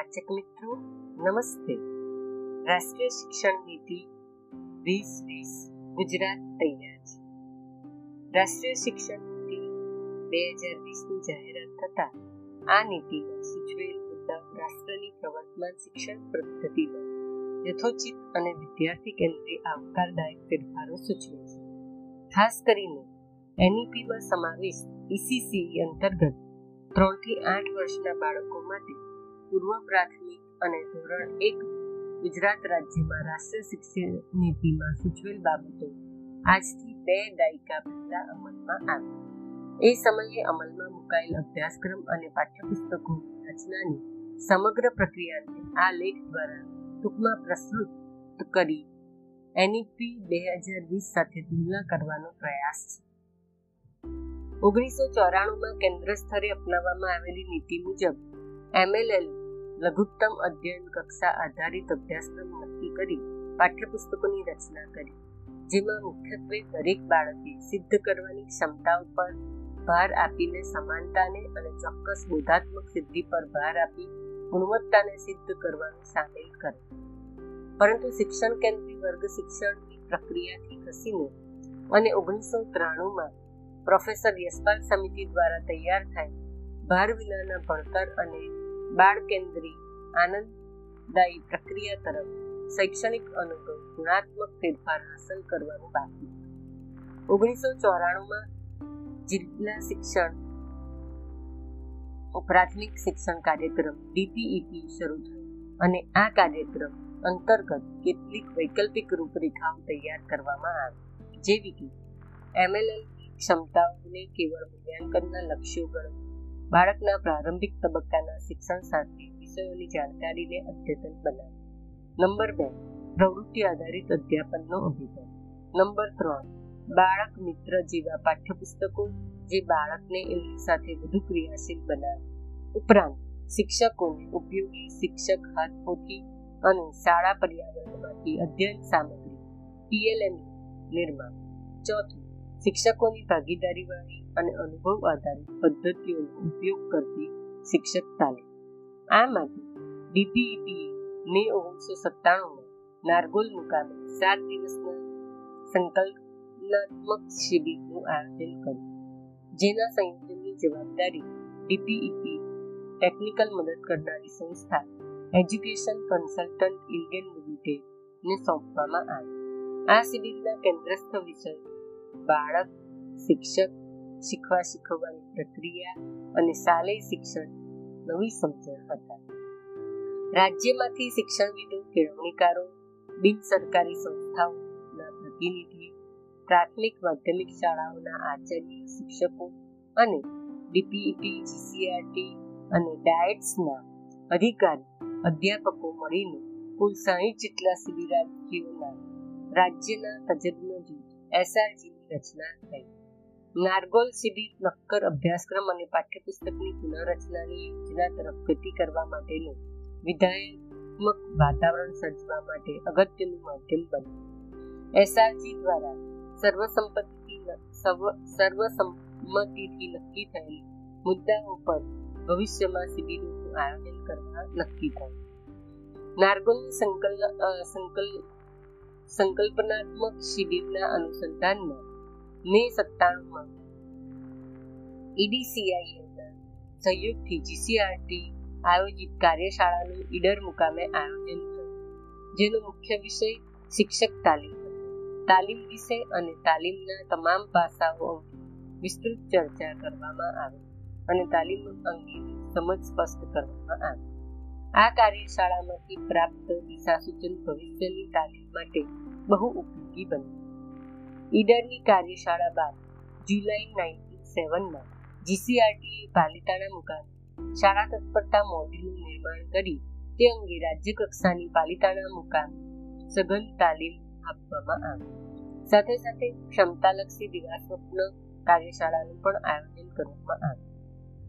વાચક મિત્રો, નમસ્તે. રાષ્ટ્રીય શિક્ષણ નીતિ વીસ વીસ ગુજરાત તૈયાર છે. રાષ્ટ્રીય શિક્ષણ નીતિ બે હજાર વીસની જાહેરાત થતા આ નીતિમાં સૂચવેલ મુદ્દાઓ રાષ્ટ્રની પ્રવર્તમાન શિક્ષણ પદ્ધતિમાં યથોચિત અને વિદ્યાર્થી કેન્દ્રે આવકારદાયક ફેરફારો સૂચવે છે. ખાસ કરીને એનઈપીમાં સમાવેશ ઈસીસી અંતર્ગત ત્રણથી આઠ વર્ષના બાળકો માટે પૂર્વ પ્રાથમિક અને ધોરણ એક ગુજરાત રાજ્યમાં રાષ્ટ્રીય શિક્ષણ નીતિમાં સૂચવેલ બાબતો આજથી બે દાયકા પહેલા અમલમાં આવી એ સમયે અમલમાં મુકાયેલ અભ્યાસક્રમ અને પાઠ્યપુસ્તકોની રચનાની સમગ્ર પ્રક્રિયાને આ લેખ દ્વારા ટૂંકમાં પ્રસ્તુત કરી એનઈપી બે હજાર વીસ સાથે તુલના કરવાનો પ્રયાસ છે. ઓગણીસો ચોરાણુંમાં કેન્દ્ર સ્તરે અપનાવવામાં આવેલી નીતિ મુજબ એમએલએલ લઘુત્તમ અધ્યયન કક્ષા આધારિત અભ્યાસક્રમ નક્કી કરી પાઠ્યપુસ્તકોની રચના કરી, જેમાં મુખ્યત્વે દરેક બાળકે સિદ્ધ કરવાની ક્ષમતાઓ પર ભાર આપીને સમાનતાને અને ચોક્કસ બોધાત્મક સિદ્ધિ પર ભાર આપી ગુણવત્તાને સિદ્ધ કરવાનું સામેલ કરે. પરંતુ શિક્ષણ કેન્દ્રી વર્ગ શિક્ષણની પ્રક્રિયાથી ખસીને અને ઓગણીસો ત્રાણુંમાં પ્રોફેસર યશપાલ સમિતિ દ્વારા તૈયાર થાય, ભાર વિનાના ભણતર અને બાળ કેન્દ્રી આનંદદાયી પ્રક્રિયા તરફ શૈક્ષણિક અનુભવ, ગુણાત્મક ફેરફાર હાંસલ કરવાનું બાકી ઓગણીસો ચોરાણુંમાં જિલ્લા શિક્ષણ પ્રાથમિક શિક્ષણ કાર્યક્રમ ડીપીઈપી શરૂ થયો અને આ કાર્યક્રમ અંતર્ગત કેટલીક વૈકલ્પિક રૂપરેખાઓ તૈયાર કરવામાં આવી, જેવી કે એમએલએલ ક્ષમતાઓને કેવળ મૂલ્યાંકનના લક્ષ્યો ગણવા બાળકના પ્રારંભિક તબક્કાના શિક્ષણ સાથે વિષયોની જાણકારીને અદ્યતન બનાવે. નંબર બે, પ્રવૃત્તિ આધારિત અધ્યાપનનો અભિગમ. નંબર ત્રણ, બાળક મિત્ર જેવા પાઠ્યપુસ્તકો જે બાળકને એમની સાથે વધુ ક્રિયાશીલ બનાવે. ઉપરાંત, શિક્ષકોને ઉપયોગી શિક્ષક હાથપોથી અને શાળા પર્યાવરણમાંથી અધ્યયન સામગ્રી પીએલએમ નિર્માણ. ચોથું, શિક્ષકોની ભાગીદારીવાળી અને અનુભવ આધારિત પદ્ધતિઓનો ઉપયોગ કરતી શિક્ષક તાલીમ. આ માટે ડીપીઈટી મે ઓગણીસો સત્તાણુંમાં નારગોલ મુકામે સાત દિવસના સંકલ્પનાત્મક શિબિરનું આયોજન કર્યું. જેના સંયોજનની જવાબદારી ડીપીઈટી ટેકનિકલ મદદ કરનારી સંસ્થા એજ્યુકેશન કન્સલ્ટન્ટ ઇન્ડિયન લિમિટેડ ને સોંપવામાં આવી. આ શિબિરના કેન્દ્રસ્થ વિષય બાળક, શિક્ષક શીખવા શીખવવાની પ્રક્રિયા અને શાલેય શિક્ષણ નવી સમજણ હતા. રાજ્યમાંથી શિક્ષણવિદો કેળવણીકારો, બિન સરકારી સંસ્થાઓના પ્રતિનિધિ, પ્રાથમિક માધ્યમિક શાળાઓના આચાર્ય શિક્ષકો અને ડીપીઈટી, જીસીઆરટી અને ડાયટ્સના અધિકારી, અધ્યાપકો મળીને કુલ સાહીઠ જેટલા શિબિરાર્થીઓના રાજ્યના તજજ્ઞ જૂથ એસઆરજીની રચના થઈ. નારગોલ શિબિર નક્કર અભ્યાસક્રમ અને પાઠ્યપુસ્તકની પુનઃરચનાની યોજના તરફ ગતિ કરવા માટેનું વિધાયક વાતાવરણ સર્જવા માટે અગત્યનું માધ્યમ બન્યું. એસઆરજી દ્વારા સર્વસંપત્તિથી સર્વસંમતિથી નક્કી થયેલ મુદ્દાઓ પર ભવિષ્યમાં શિબિરોનું આયોજન કરવા નક્કી થયું. સંકલ સંકલ્પ સંકલ્પનાત્મક શિબિરના અનુસંધાનમાં મે સત્તાણુંમાં. ઈડીસીઆઈ સહયોગથી જીસીઆરટી આયોજિત કાર્યશાળાનું ઈડર મુકામે આયોજન થયું, જેનો મુખ્ય વિષય શિક્ષક તાલીમ તાલીમ વિશે અને તાલીમના તમામ પાસાઓ અંગે વિસ્તૃત ચર્ચા કરવામાં આવી અને તાલીમ અંગેની સમજ સ્પષ્ટ કરવામાં આવી. આ કાર્યશાળામાંથી પ્રાપ્ત દિશા સૂચન ભવિષ્યની તાલીમ માટે બહુ ઉપયોગી બન્યું. ઈડરની કાર્યશાળા બાદ જુલાઈ નાઇન્ટીન સેવનમાં જીસીઆરટીએ પાલિતાણા મુકામે શાળા તત્પરતા મોડ્યુલનું નિર્માણ કરી તે અંગે રાજ્ય કક્ષાની પાલિતાણા મુકામે સઘન તાલીમ આપવામાં આવી. સાથે સાથે ક્ષમતાલક્ષી દિવાસ્વપ્ન કાર્યશાળાનું પણ આયોજન કરવામાં આવ્યું.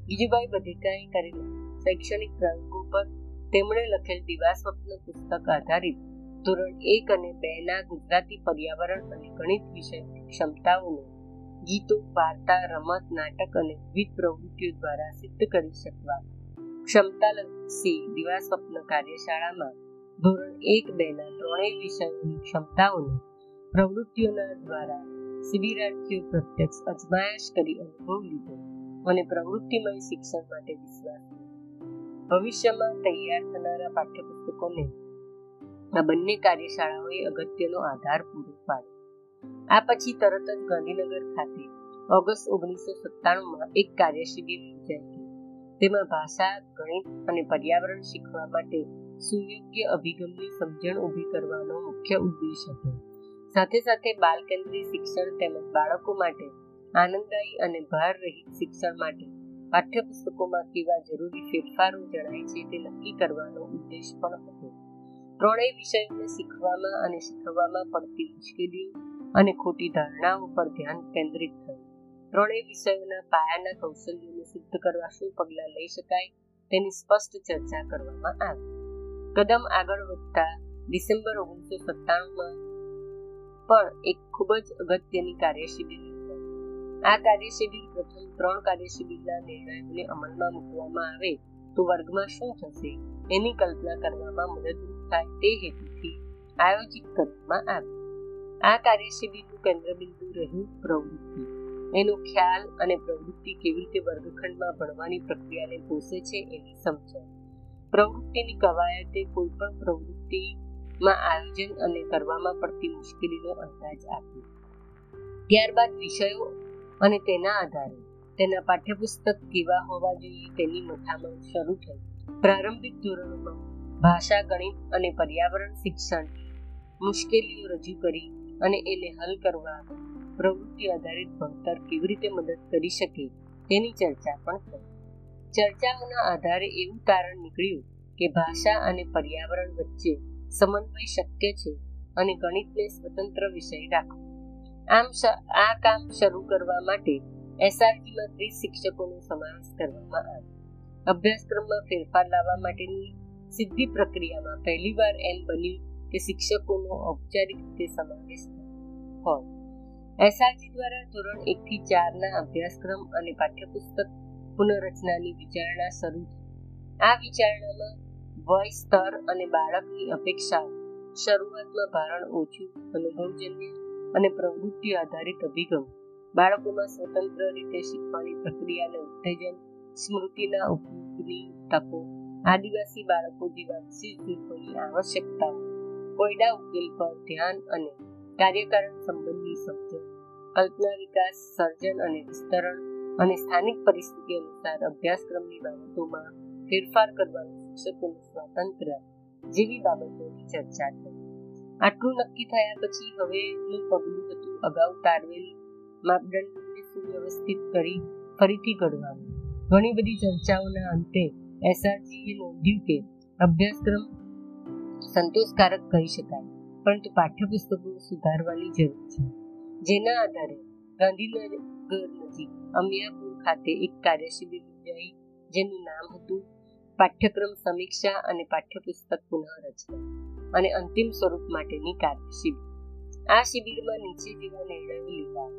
ગીજુભાઈ બધેકાએ કરેલા શૈક્ષણિક પ્રયોગો પર તેમણે લખેલ દિવાસ્વપ્ન પુસ્તક આધારિત ધોરણ એક અને બે ના ગુજરાતી પર્યાવરણ અને ગણિત વિષય ક્ષમતાઓને ગીતો, વાર્તા, રમત, નાટક અને વિવિધ પ્રવૃત્તિઓ દ્વારા સિદ્ધ કરી શકવા. ક્ષમતાલક્ષી દિવા સ્વપ્ન કાર્યશાળામાં ધોરણ એક, બે ના ત્રણેય વિષયોની ક્ષમતાઓને પ્રવૃત્તિઓના દ્વારા શિબિરાર્થીઓ પ્રત્યક્ષ અજમાયશ કરી અનુભવ લીધો અને પ્રવૃત્તિમય શિક્ષણ માટે વિશ્વાસ ભવિષ્યમાં તૈયાર થનારા પાઠ્યપુસ્તકોને આ બંને કાર્યશાળાઓએ અગત્યનો આધાર પૂરો પાડ્યો. આ પછી તરત જ ગાંધીનગર ખાતે ઓગસ્ટ ઓગણીસો સત્તાણુંમાં એક કાર્યશિબિર યોજાઈ તેમાં ભાષા, ગણિત અને પર્યાવરણ શીખવા માટે સુયોગ્ય અભિગમની સમજણ ઊભી કરવાનો મુખ્ય ઉદ્દેશ હતો. સાથે સાથે બાલ કેન્દ્રીય શિક્ષણ તેમજ બાળકો માટે આનંદદાયી અને ભાર રહિત શિક્ષણ માટે પાઠ્યપુસ્તકોમાં કેવા જરૂરી ફેરફારો જણાય છે તે નક્કી કરવાનો ઉદ્દેશ પણ હતો. ત્રણેય વિષયોને શીખવામાં અને શીખવવામાં પડતી મુશ્કેલીઓ અને ખોટી ધારણાઓ પર ધ્યાન કેન્દ્રિત થયું. ત્રણેય વિષયોના પાયાના કૌશલ્યોને સિદ્ધ કરવા શું પગલાં લઈ શકાય તેની સ્પષ્ટ ચર્ચા કરવામાં આવી. કદમ આગળ વધતા ડિસેમ્બર ઓગણીસો સત્તાણુંમાં પણ એક ખૂબ જ અગત્યની કાર્યશિબિર આ કાર્યશિબિર પ્રથમ ત્રણ કાર્યશિબિરના નિર્ણયોને અમલમાં મૂકવામાં આવે તો વર્ગમાં શું થશે? એની કલ્પના કરવામાં મદદરૂપ થાય તે હેતુથી આયોજિત કરવામાં આવી. આ કાર્યશિબિરનું કેન્દ્રબિંદુ રહ્યું પ્રવૃત્તિ. એનો ખ્યાલ અને પ્રવૃત્તિ કેવી રીતે વર્ગખંડમાં ભણવાની પ્રક્રિયાને પોષે છે એની સમજણ. પ્રવૃત્તિની કવાયતે કોઈ પણ પ્રવૃત્તિમાં આયોજન અને કરવામાં પડતી મુશ્કેલીનો અંદાજ આપ્યો ત્યારબાદ વિષયો અને તેના આધારે. તેના પાઠ્યપુસ્તક કેવા હોવા જોઈએ તેની મથામણ શરૂ થઈ. પ્રારંભિક ધોરણોમાં ભાષા, ગણિત અને પર્યાવરણ શિક્ષણ મુશ્કેલીઓ રજૂ કરી અને એને હલ કરવા પ્રવૃત્તિ આધારિત ભણતર કેવી રીતે મદદ કરી શકે તેની ચર્ચા પણ થઈ ચર્ચાઓના આધારે એવું તારણ નીકળ્યું કે ભાષા અને પર્યાવરણ વચ્ચે સમન્વય શક્ય છે અને ગણિતને સ્વતંત્ર વિષય રાખવો આમ આ કામ શરૂ કરવા માટે એસઆરટીમાં ત્રીસ શિક્ષકોનો સમાવેશ કરવામાં આવ્યો. અભ્યાસક્રમમાં ફેરફાર લાવવા માટેની સિદ્ધિ પ્રક્રિયામાં પહેલીવાર એમ બન્યું કે શિક્ષકોનો ઔપચારિક રીતે સમાવેશ હોય. એસઆરજી દ્વારા ધોરણ એક થી ચાર ના અભ્યાસક્રમ અને પાઠ્યપુસ્તક પુનઃરચનાની વિચારણા શરૂ થઈ. આ વિચારણામાં વય, સ્તર અને બાળકની અપેક્ષાઓ, શરૂઆતમાં ભારણ ઓછું, અનુભવજન્ય અને પ્રવૃત્તિ આધારિત અભિગમ, બાળકોમાં સ્વતંત્ર રીતે શીખવાની પ્રક્રિયાને ઉત્તેજન સ્મૃતિના ઉપયોગની તકો આદિવાસી બાળકો જેવા વિશેષ જૂથોની આવશ્યકતાઓ, કોયડા ઉકેલ પર ધ્યાન અને કાર્યકારણ સંબંધી સમજણ, કલ્પના વિકાસ, સર્જન અને વિસ્તરણ અને સ્થાનિક પરિસ્થિતિ અનુસાર અભ્યાસક્રમની બાબતોમાં ફેરફાર કરવાનું શિક્ષકોનું સ્વાતંત્ર્ય જેવી બાબતોની ચર્ચા થઈ. આટલું નક્કી થયા પછી હવેનું પગલું હતું અગાઉ તારવેલ માપદંડોને સુવ્યવસ્થિત કરી ફરીથી ઘડવાનું ઘણી બધી ચર્ચાઓના અંતે એસઆરજીએ નોંધ્યું કે અભ્યાસક્રમ સંતોષકારક કહી શકાય, પરંતુ પાઠ્યપુસ્તકો સુધારવાની જરૂર છે. જેના આધારે ગાંધીનગર નજીક અમિયાપુર ખાતે એક કાર્યશિબિર યોજાઈ જેનું નામ હતું પાઠ્યક્રમ સમીક્ષા અને પાઠ્યપુસ્તક પુનઃરચના, અને અંતિમ સ્વરૂપ માટેની કાર્યશિબિર. આ શિબિરમાં નીચે જેવા નિર્ણયો લીધા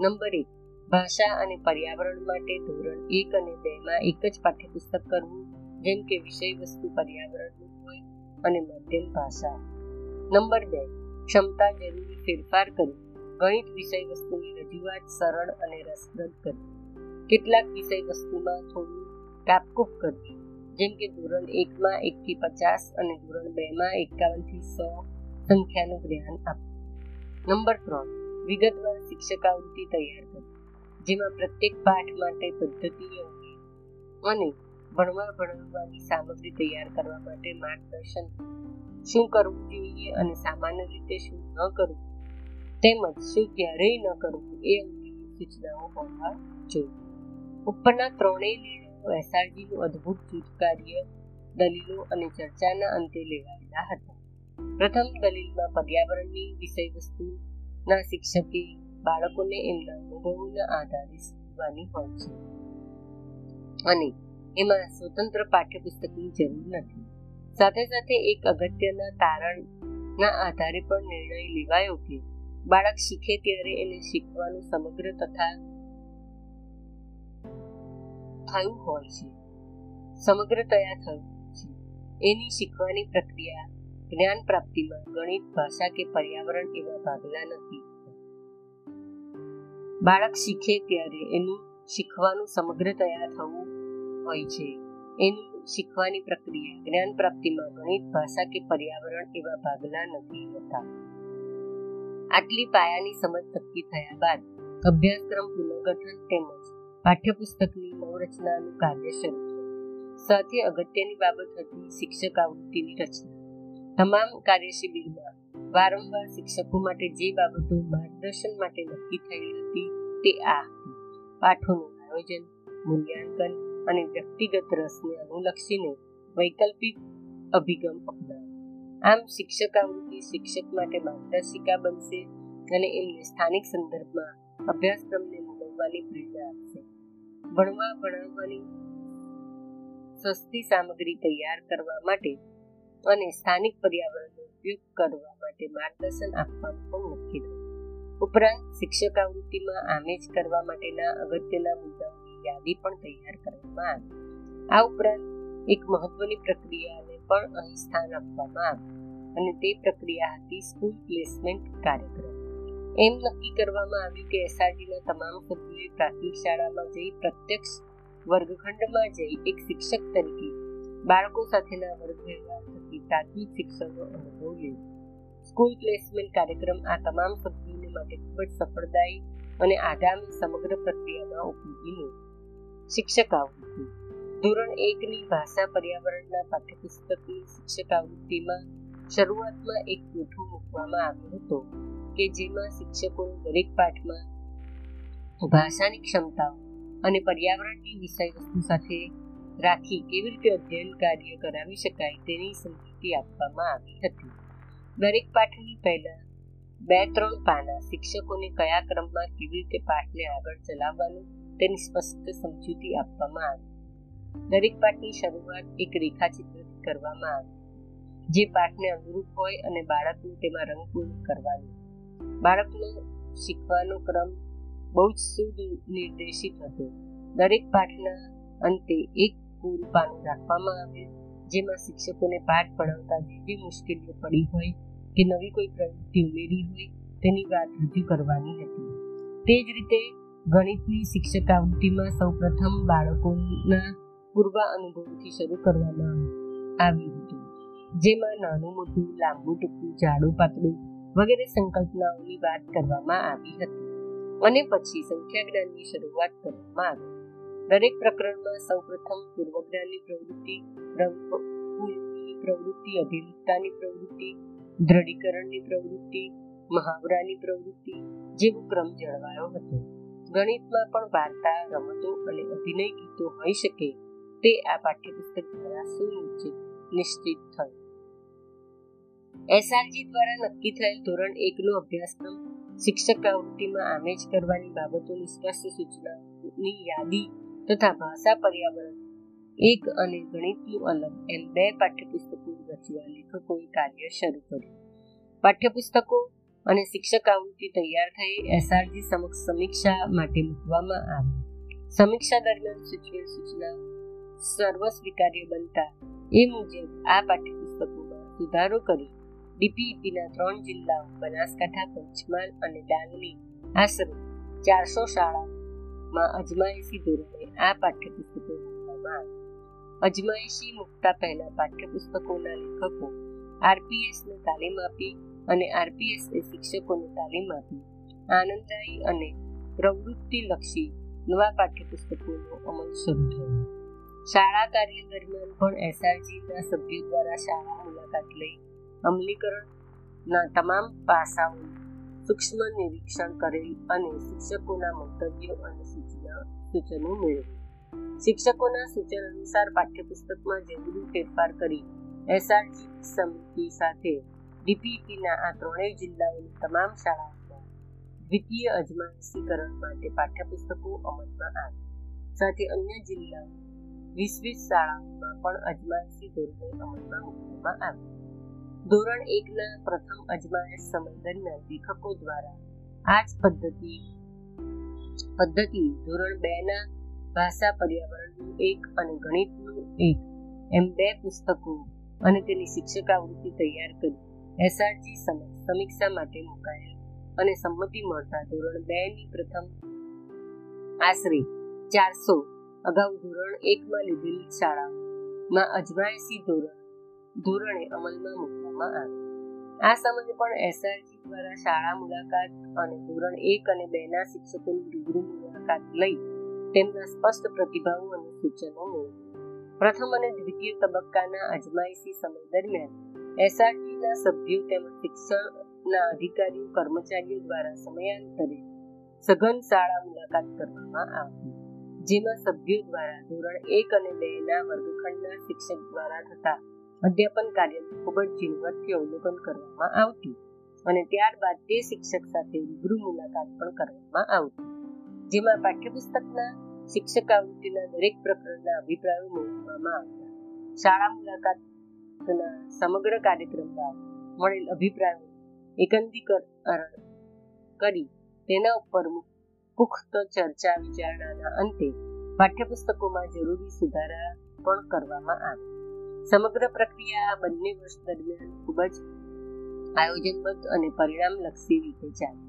નંબર એક ભાષા અને પર્યાવરણ માટે ધોરણ એક અને બે માં એક જ પાઠ્યપુસ્તક કરવું, જેમ કે વિષય વસ્તુ પર્યાવરણનું હોય અને મધ્યમ ભાષા. નંબર બે, ક્ષમતા જરૂરી ફેરફાર કરી ગણિત વિષય વસ્તુની રજૂઆત સરળ અને રસપ્રદ કરવી. કેટલાક વિષય વસ્તુમાં થોડું કાપકૂપ કરવી, જેમ કે ધોરણ એકમાં એકથી પચાસ અને ધોરણ બેમાં એકાવનથી સો સંખ્યાનું જ્ઞાન આપવું. નંબર ત્રણ, વિગતવાર શિક્ષકાવૃત્તિ તૈયાર કરવી. જેમાં પ્રત્યેક પાઠ માટે પદ્ધતિઓ અને ભણવા ભણવાની સામગ્રી તૈયાર કરવા માટે માર્ગદર્શન શું કરવું જોઈએ અને સામાન્ય રીતે શું ન કરવું તેમજ શું ક્યારેય ન કરવું એ અંગેની સૂચનાઓ હોવા જોઈએ. ઉપરના ત્રણેય નિર્ણયો એસઆરજીનું અદ્ભુત જૂથ કાર્ય, દલીલો અને ચર્ચાના અંતે લેવાયેલા હતા. પ્રથમ દલીલમાં પર્યાવરણની વિષય વસ્તુના શિક્ષકે બાળકોને એમના અનુભવોના આધારે શીખવાની હોય છે. અને એમાં સ્વતંત્ર પાઠ્યપુસ્તકની જરૂર નથી. સાથે સાથે એક અગત્યના તારણના આધારે પણ નિર્ણય લેવાયો કે બાળક શીખે ત્યારે એને શીખવાનું સમગ્ર તથા થયું હોય છે. સમગ્રતયા થયું છે. એની શીખવાની પ્રક્રિયા જ્ઞાન પ્રાપ્તિમાં ગણિત, ભાષા કે પર્યાવરણ એવા ભાગલા નથી. બાળક શીખે ત્યારે એનું શીખવાનું સમગ્રતયા થવું હોય છે. એની શીખવાની પ્રક્રિયા જ્ઞાન પ્રાપ્તિમાં ગણિત, ભાષા કે પર્યાવરણ એવા ભાગલા નથી હોતા. આટલી પાયાની સમજ નક્કી થયા બાદ અભ્યાસક્રમ પુનર્ગઠન તેમજ પાઠ્યપુસ્તકની નવરચનાનું કાર્ય શરૂ સાથે અગત્યની બાબત હતી શિક્ષક આવૃત્તિની રચના. તમામ કાર્યશિબિરમાં વારંવાર શિક્ષકો માટે જે બાબતો માર્ગદર્શન માટે નક્કી થયેલી હતી, તે આ પાઠોનું આયોજન, મૂલ્યાંકન અને વ્યક્તિગત રસને અનુલક્ષીને વૈકલ્પિક અભિગમ અપનાવો. આમ શિક્ષક શિક્ષક માટે માર્ગદર્શિકા બનશે અને એમને સ્થાનિક સંદર્ભમાં અભ્યાસક્રમને મૂકવવાની પ્રેરણા આપશે. ભણવા, ભણાવવાની સસ્તી સામગ્રી તૈયાર કરવા માટે અને સ્થાનિક પર્યાવરણનો ઉપયોગ કરવા માટે માર્ગદર્શન આપવાનું પણ નક્કી થયું ઉપરાંત, શિક્ષક આવૃત્તિમાં આમેજ કરવા માટેના અગત્યના મુદ્દાઓની યાદી પણ તૈયાર કરવામાં આવી. આ ઉપરાંત, એક મહત્વની પ્રક્રિયાને પણ અહીં સ્થાન આપવામાં આવ્યું અને તે પ્રક્રિયા હતી સ્કૂલ પ્લેસમેન્ટ કાર્યક્રમ. એમ નક્કી કરવામાં આવ્યું કે એસઆરટીના તમામ સભ્યોએ પ્રાથમિક શાળામાં જઈ પ્રત્યક્ષ વર્ગખંડમાં જઈ એક શિક્ષક તરીકે બાળકો સાથેના વર્ગ વ્યવહાર થકી શિક્ષણનો અનુભવ લેવો. સ્કૂલ પ્લેસમેન્ટ કાર્યક્રમ આ તમામ સભ્યોને માટે ખૂબ જ સફળદાયી અને આગામી સમગ્ર પ્રક્રિયામાં ઉપયોગી નીવડ્યો શિક્ષક આવૃત્તિ. ધોરણ એકની ભાષા પર્યાવરણના પાઠ્યપુસ્તકની શિક્ષક આવૃત્તિમાં શરૂઆતમાં એક કોઠો મૂકવામાં આવ્યો હતો કે જેમાં શિક્ષકોને દરેક પાઠમાં ભાષાની ક્ષમતાઓ અને પર્યાવરણની વિષય વસ્તુ સાથે રાખી કેવી રીતે અધ્યયન કાર્ય કરાવી શકાય તેની સમજૂતી આપવામાં આવી હતી. દરેક પાઠની પહેલા બે ત્રણ પાના શિક્ષકોને કયા ક્રમમાં કેવી રીતે પાઠને આગળ ચલાવવાનું તેની સ્પષ્ટ સમજૂતી આપવામાં આવી. દરેક પાઠની શરૂઆત એક રેખાચિત્રથી કરવામાં આવી, જે પાઠને અનુરૂપ હોય અને બાળકને તેમાં રંગપૂર્ણ કરવાનું. બાળકનો શીખવાનો ક્રમ બહુ જ સુનિર્દેશિત હતો. દરેક પાઠના અંતે એક પૂરું પાનું રાખવામાં આવ્યું. જેમાં શિક્ષકોને પાઠ ભણાવતા જે મુશ્કેલીઓ પડી હોય કે નવી કોઈ પ્રવૃત્તિ ઉમેરી હોય તેની વાત રજૂ કરવાની હતી. તે જ રીતે ગણિતની શિક્ષક આવૃત્તિમાં સૌપ્રથમ બાળકોના પૂર્વ અનુભવથી શરૂ કરવામાં આવ્યું હતું. જેમાં નાનું, મોટું, લાંબુ, ટૂંકું, જાડું, પાતળું વગેરે સંકલ્પનાઓની વાત કરવામાં આવી હતી. અને પછી સંખ્યા જ્ઞાનની શરૂઆત કરવામાં આવી. દરેક પ્રકરણમાં સૌપ્રથમ પૂર્વજ્ઞાનની પ્રવૃત્તિ રંગપૂર્ણની પ્રવૃત્તિ અભિમુખતાની પ્રવૃત્તિ દ્રઢીકરણની પ્રવૃત્તિ, મહાવરાની પ્રવૃત્તિ જેવો ક્રમ જળવાયો હતો. ગણિતમાં પણ વાર્તા, રમતો અને અભિનય ગીતો હોઈ શકે તે આ પાઠ્યપુસ્તક દ્વારા સુનિશ્ચિત, નિશ્ચિત થયું. એસઆરજી દ્વારા નક્કી થયેલ ધોરણ એકનો અભ્યાસક્રમ શિક્ષક આવૃત્તિમાં આમેજ કરવાની બાબતોની સ્પષ્ટ સૂચનાની યાદી તથા ભાષા પર્યાવરણ એક અને ગણિતનું અલગ. એમ બે પાઠ્યપુસ્તકો રચવા લેખકોએ કાર્ય શરૂ કર્યું. પાઠ્યપુસ્તકો અને શિક્ષક આવૃત્તિ તૈયાર થઈ એસઆરજી સમક્ષ સમીક્ષા માટે મૂકવામાં આવી. સમીક્ષા દરમિયાન સૂચવેલ સૂચના સર્વસ્વીકાર્ય બનતા એ મુજબ આ પાઠ્યપુસ્તકોમાં સુધારો કરી ડીપીઈપીના ત્રણ જિલ્લાઓ બનાસકાંઠા, પંચમહાલ અને ડાંગની આશરે ચારસો શાળામાં અજમાયશી ધોરણે આ પાઠ્યપુસ્તકો મૂકવામાં આવ્યા અજમાયશી મૂકતા પહેલા પાઠ્યપુસ્તકોના લેખકો આરપીએસને તાલીમ આપી અને આરપીએસએ શિક્ષકોને તાલીમ આપી. આનંદદાયી અને પ્રવૃત્તિલક્ષી નવા પાઠ્યપુસ્તકોનો અમલ શરૂ થયો. શાળા કાર્ય દરમિયાન પણ એસઆરજીના સભ્યો દ્વારા શાળા મુલાકાત લઈ અમલીકરણના તમામ પાસાઓ સૂક્ષ્મ નિરીક્ષણ કરેલ અને શિક્ષકોના મંતવ્યો અને સૂચના સૂચનો મેળવ્યું. શિક્ષકોના સૂચન અનુસાર પાઠ્યપુસ્તકમાં જરૂરી ફેરફાર કરી એસઆરજી સમિતિ સાથે ડીપીપીના આ ત્રણેય જિલ્લાઓની તમામ શાળાઓમાં દ્વિતીય અજમાયશીકરણ માટે પાઠ્યપુસ્તકો અમલમાં આવ્યા સાથે અન્ય જિલ્લાઓ વીસ વીસ શાળાઓમાં પણ અજમાયશી ધોરણે અમલમાં મૂકવામાં આવ્યા ધોરણ એકના પ્રથમ અજમાયશ સમય દરમિયાન લેખકો દ્વારા આ જ પદ્ધતિ પદ્ધતિ ધોરણ બે ના ભાષા પર્યાવરણનું એક અને ગણિતનું એક. એમ બે પુસ્તકો અને તેની શિક્ષકાવૃત્તિ તૈયાર કરી. એસઆરજી સમક્ષ સમીક્ષા માટે મુકાયા અને સંમતિ મળતા ધોરણ બે ની પ્રથમ આશરે ચારસો અગાઉ ધોરણ એકમાં લીધેલી શાળાઓમાં અજમાયશી ધોરણ, ધોરણે અમલમાં મૂકવામાં આવ્યું આ સમયે પણ એસઆરજી દ્વારા શાળા મુલાકાત અને ધોરણ એક અને બે ના શિક્ષકોની રૂબરૂ મુલાકાત લઈ તેમના સ્પષ્ટ પ્રતિભાવો અને સૂચનો મેળવ્યા પ્રથમ અને દ્વિતીય તબક્કાના અજમાયશી સમય દરમિયાન એસઆરટીના સભ્યો તેમજ શિક્ષણના અધિકારીઓ, કર્મચારીઓ દ્વારા સમયાંતરે સઘન શાળા મુલાકાત કરવામાં આવતી જેમાં સભ્યો દ્વારા ધોરણ એક અને બે ના વર્ગખંડના શિક્ષક દ્વારા થતા અધ્યાપન કાર્યનું ખૂબ જ ઝીણવટથી અવલોકન કરવામાં આવતું અને ત્યારબાદ તે શિક્ષક સાથે રૂબરૂ મુલાકાત પણ કરવામાં આવતી. જેમાં પાઠ્યપુસ્તકના શિક્ષકાવૃત્તિના દરેક પ્રકરણના અભિપ્રાયો મેળવવામાં આવ્યા. શાળા મુલાકાતના સમગ્ર કાર્યક્રમ બાદ મળેલ અભિપ્રાયો એકંદીકરણ કરી તેના ઉપર પુખ્ત ચર્ચા વિચારણાના અંતે પાઠ્યપુસ્તકોમાં જરૂરી સુધારા પણ કરવામાં આવે સમગ્ર પ્રક્રિયા બંને વર્ષ દરમિયાન ખૂબ જ આયોજનબદ્ધ અને પરિણામલક્ષી રીતે ચાલી.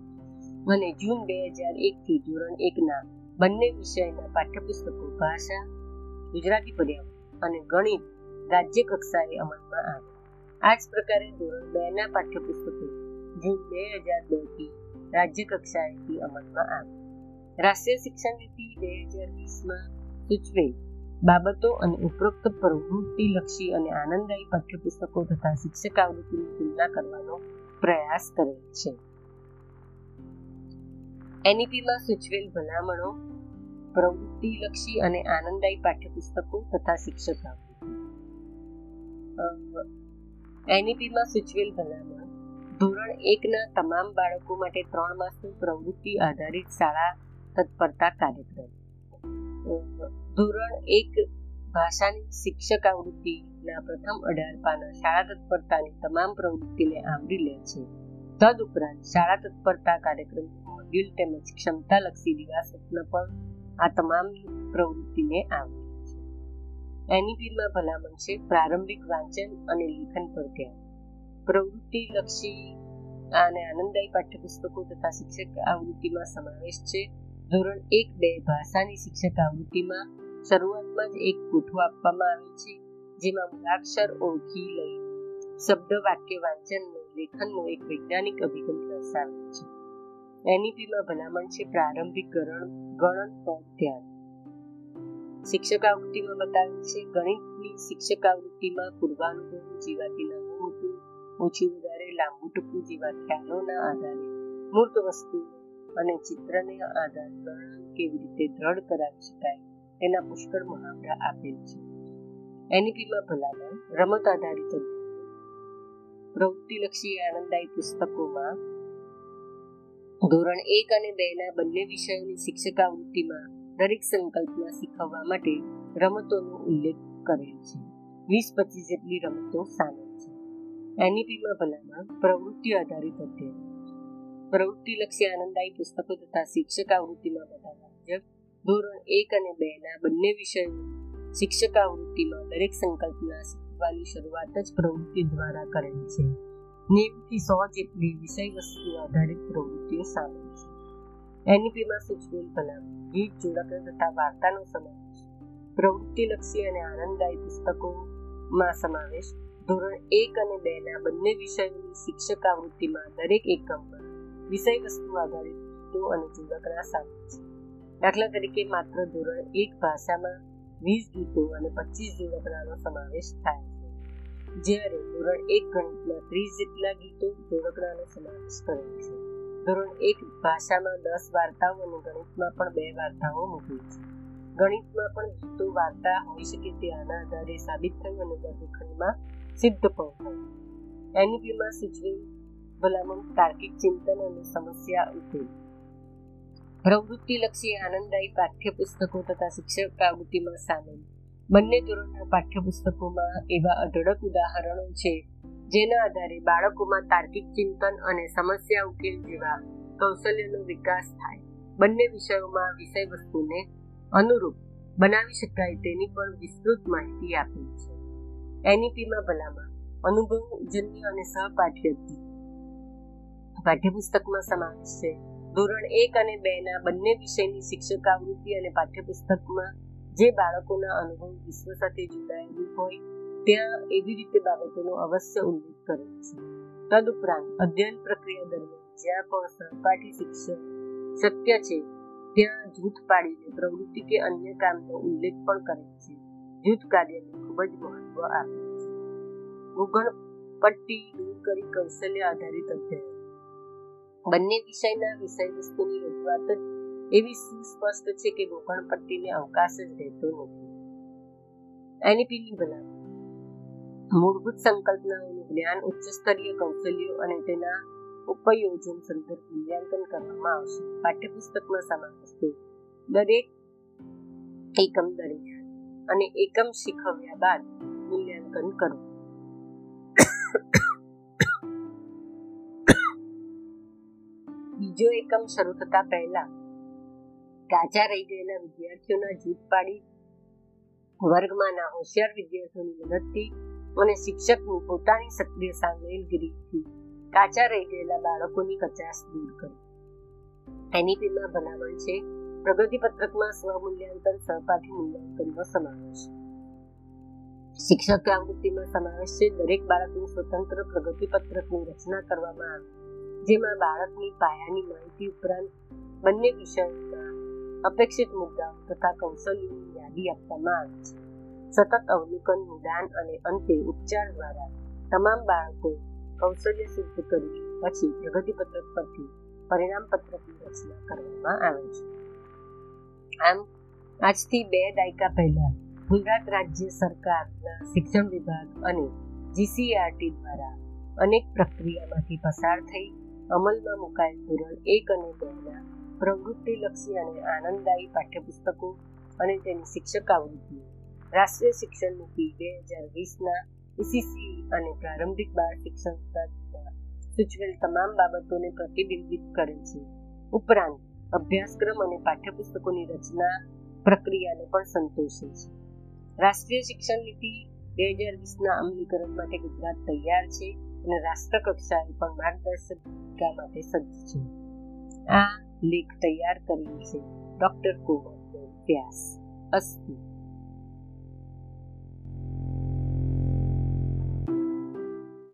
અને જૂન બે હજાર એક થી ધોરણ એકના બંને વિષયના પાઠ્યપુસ્તકો ભાષા, ગુજરાતી પર્યાવરણ અને ગણિત રાજ્ય કક્ષાએ અમલમાં આવે. આ જ પ્રકારે ધોરણ બે ના પાઠ્યપુસ્તકો જૂન બે હજાર બેથી રાજ્ય કક્ષાએથી અમલમાં આવ્યા રાષ્ટ્રીય શિક્ષણ નીતિ બે હજાર વીસમાં સૂચવેલ બાબતો અને ઉપરોક્ત પ્રવૃત્તિ લક્ષી અને આનંદદાયી પાઠ્યપુસ્તકો તથા શિક્ષક આવૃત્તિની તુલના કરવાનો પ્રયાસ કરેલ છે. એનઈપીમાં સૂચવેલ ભલામણો, પ્રવૃત્તિલક્ષી અને આનંદદાયી પાઠ્યપુસ્તકો તથા શિક્ષક. એનઈપીમાં સૂચવેલ ભલામણ, ધોરણ એકના તમામ બાળકો માટે ત્રણ માસનું પ્રવૃત્તિ આધારિત શાળા તત્પરતા કાર્યક્રમ. ધોરણ એક, ભાષાની શિક્ષક આવૃત્તિના પ્રથમ અઢાર પાના શાળા તત્પરતાની તમામ પ્રવૃત્તિને આવરી લે છે. તદ ઉપરાંત શાળા તત્પરતા કાર્યક્રમ મોડ્યુલ તેમજ ક્ષમતાલક્ષી સ્વપ્ન પણ આ તમામ પ્રવૃત્તિને આવરી એનઈપીમાં ભલામણ છે પ્રારંભિક વાંચન અને લેખન પર ધ્યાન. પ્રવૃત્તિ લક્ષી અને આનંદદાયી પાઠ્યપુસ્તકો તથા શિક્ષક આવૃત્તિમાં સમાવેશ છે. ધોરણ એક બે ભાષાની શિક્ષક આવૃત્તિમાં શરૂઆતમાં જ એક કોઠું આપવામાં આવે છે, જેમાં મૂળાક્ષર ઓળખી લઈ શબ્દ વાક્ય વાંચન લેખનનો એક વૈજ્ઞાનિક અભિગમ દર્શાવે છે. એનઈપીમાં ભલામણ છે પ્રારંભિક ગણન પર ધ્યાન. શિક્ષક આવૃત્તિમાં બતાવ્યું છે, ગણિતની શિક્ષક આવૃત્તિમાં પૂર્વાનુભવ જીવાતી નાનું ઓછું વધારે લાંબુ ટૂંકું જેવા ખ્યાલોના આધારે. મૂર્ત વસ્તુ અને ચિત્રને આધાર ગણન કેવી રીતે દ્રઢ કરાવી શકાય તેના પુષ્કળ મહાવરા આપેલ છે. એનઈપીમાં ભલામણ, રમત આધારિત પ્રવૃત્તિલક્ષી આનંદદાયી પુસ્તકોમાં ધોરણ એક અને બે ના બંને વિષયોની શિક્ષક આવૃત્તિમાં દરેક સંકલ્પના શીખવવા માટે રમતોનો ઉલ્લેખ કરેલ છે. વીસ પચીસ જેટલી રમતો સામેલ છે. એનઈપીમાં ભલામણ, પ્રવૃત્તિ આધારિત અધ્યયન. પ્રવૃત્તિલક્ષી આનંદદાયી પુસ્તકો તથા શિક્ષક આવૃત્તિમાં બતાવ્યા મુજબ, ધોરણ એક અને બે ના બંને વિષયોની શિક્ષક આવૃત્તિમાં દરેક સંકલ્પના શીખવાની શરૂઆત જ પ્રવૃત્તિ દ્વારા કરેલ છે. નેવું સો જેટલી વિષય વસ્તુ આધારિત પ્રવૃત્તિઓ સામેલ છે એનઈપીમાં સૂચવેલ ભલામણ ગીત જોડકર તથા વાર્તાનો સમાવેશ પ્રવૃત્તિલક્ષી અને આનંદદાયી પુસ્તકોમાં સમાવેશ ધોરણ એક અને બે ના બંને વિષયોની શિક્ષક આવૃત્તિમાં દરેક એકમમાં વિષય વસ્તુ આધારિત ગીતો અને જોડકરા સામેલ છે દાખલા તરીકે માત્ર ધોરણ એક ભાષામાં વીસ ગીતો અને પચીસ જોડકરાનો સમાવેશ થાય છે જ્યારે ધોરણ એક ગણિતમાં ત્રીસ જેટલા ગીતો જોડકરાનો સમાવેશ કરે છે. ધોરણ એક ભાષામાં દસ વાર્તાઓ અને ગણિતમાં પણ બે વાર્તાઓ મૂકી છે. ગણિતમાં પણ ગીતો વાર્તા હોઈ શકે તે આના આધારે સાબિત થયું અને વર્ગખંડમાં સિદ્ધ પણ થયું. એનઈપીમાં સૂચવેલ ભલામણ તાર્કિક ચિંતન અને સમસ્યા ઉકેલ. પ્રવૃત્તિલક્ષી આનંદદાયી પાઠ્યપુસ્તકો તથા શિક્ષક પ્રવૃત્તિમાં સામેલ. બંને ધોરણના પાઠ્યપુસ્તકોમાં એવા અઢળક ઉદાહરણો છે, જેના આધારે બાળકોમાં તાર્કિક ચિંતન અને સમસ્યા ઉકેલ જેવા કૌશલ્યનો વિકાસ થાય. બંને વિષયોમાં વિષય વસ્તુને અનુરૂપ બનાવી શકાય તેની પણ વિસ્તૃત માહિતી આપેલ છે. એનઈપીમાં ભલામણ અનુભવજન્ય અને સહપાઠ્ય પાઠ્યપુસ્તકમાં સમાવેશ છે. ધોરણ એક અને બે ના બંને વિષયની શિક્ષક આવૃત્તિ અને પાઠ્યપુસ્તકમાં જે બાળકોના અનુભવ વિશ્વ સાથે જોડાયેલું હોય, ત્યાં એવી રીતે બાબતોનો અવશ્ય ઉલ્લેખ કર્યો છે. તદુપરાંત, અધ્યયન પ્રક્રિયા દરમિયાન જ્યાં પણ સહપાઠી શિક્ષક શક્ય છે, ત્યાં જૂથ પાડીને પ્રવૃત્તિ કે અન્ય કામનો ઉલ્લેખ પણ કરે છે. જૂથ કાર્યને ખૂબ જ મહત્વ આપે છે. ભૂગોળ પટ્ટી દૂર કરી કૌશલ્ય આધારિત અધ્યયન. બંને વિષયના વિષય વસ્તુની રજૂઆત જ એવી સુસ્પષ્ટ છે કે ગોકર્ણ પટ્ટીને અવકાશ જ રહેતો નથી. એનઈપીની ભલામણ મૂળભૂત સંકલ્પનાઓનું જ્ઞાન ઉચ્ચ સ્તરીય કૌશલ્યો અને તેના ઉપયોજન સંદર્ભ મૂલ્યાંકન કરવામાં આવશે. પાઠ્યપુસ્તકમાં સમાવેશ દરેક એકમ દરમિયાન અને એકમ શીખવ્યા બાદ મૂલ્યાંકન કરો. બીજો એકમ શરૂ થતા પહેલા કાચા રહી ગયેલા વિદ્યાર્થીઓના જૂથ પાડી વર્ગમાંના હોશિયાર વિદ્યાર્થીઓની મદદથી અને શિક્ષકની પોતાની સક્રિય સામેલગીરીથી કાચા રહી ગયેલા બાળકોની કચાશ દૂર કરી. એનઈપીમાં ભલામણ છે, પ્રગતિ પત્રકમાં સ્વમૂલ્યાંકન, સહપાઠી મૂલ્યાંકનનો સમાવેશ. શિક્ષક આવૃત્તિમાં સમાવેશ છે, દરેક બાળકની સ્વતંત્ર પ્રગતિ પત્રકની રચના કરવામાં આવે, જેમાં બાળકની પાયાની માહિતી ઉપરાંત બંને વિષયોના અપેક્ષિત મુદ્દાઓ તથા કૌશલ્યોની યાદી આપવામાં આવે છે. સતત અવલોકન નિદાન અને અંતે ઉપચાર દ્વારા તમામ બાળકો કૌશલ્ય સિદ્ધ કરી પછી પ્રગતિ પત્રક પરથી પરિણામ પત્રકની રચના કરવામાં આવે છે. આમ, આજથી બે દાયકા પહેલા ગુજરાત રાજ્ય સરકારના શિક્ષણ વિભાગ અને જીસીઆરટી દ્વારા અનેક પ્રક્રિયામાંથી પસાર થઈ અમલમાં મુકાયેલ ધોરણ એક અને બેના પ્રવૃત્તિલક્ષી અને આનંદદાયી પાઠ્યપુસ્તકો અને તેની શિક્ષક આવૃત્તિઓ રાષ્ટ્રીય શિક્ષણ નીતિ બે હજાર વીસના ઈસીસી અને પ્રારંભિક બાળ શિક્ષણ દ્વારા સૂચવેલ તમામ બાબતોને પ્રતિબિંબિત કરે છે. ઉપરાંત, અભ્યાસક્રમ અને પાઠ્યપુસ્તકોની રચના પ્રક્રિયાને પણ સંતોષે છે. રાષ્ટ્રીય શિક્ષણ નીતિ બે હજાર વીસના અમલીકરણ માટે ગુજરાત તૈયાર છે અને રાષ્ટ્રકક્ષાએ પણ માર્ગદર્શિકા માટે સજ્જ છે. આ લેખ તૈયાર કર્યો છે. ડોક્ટર કોવર વ્યાસ અસ્તુ.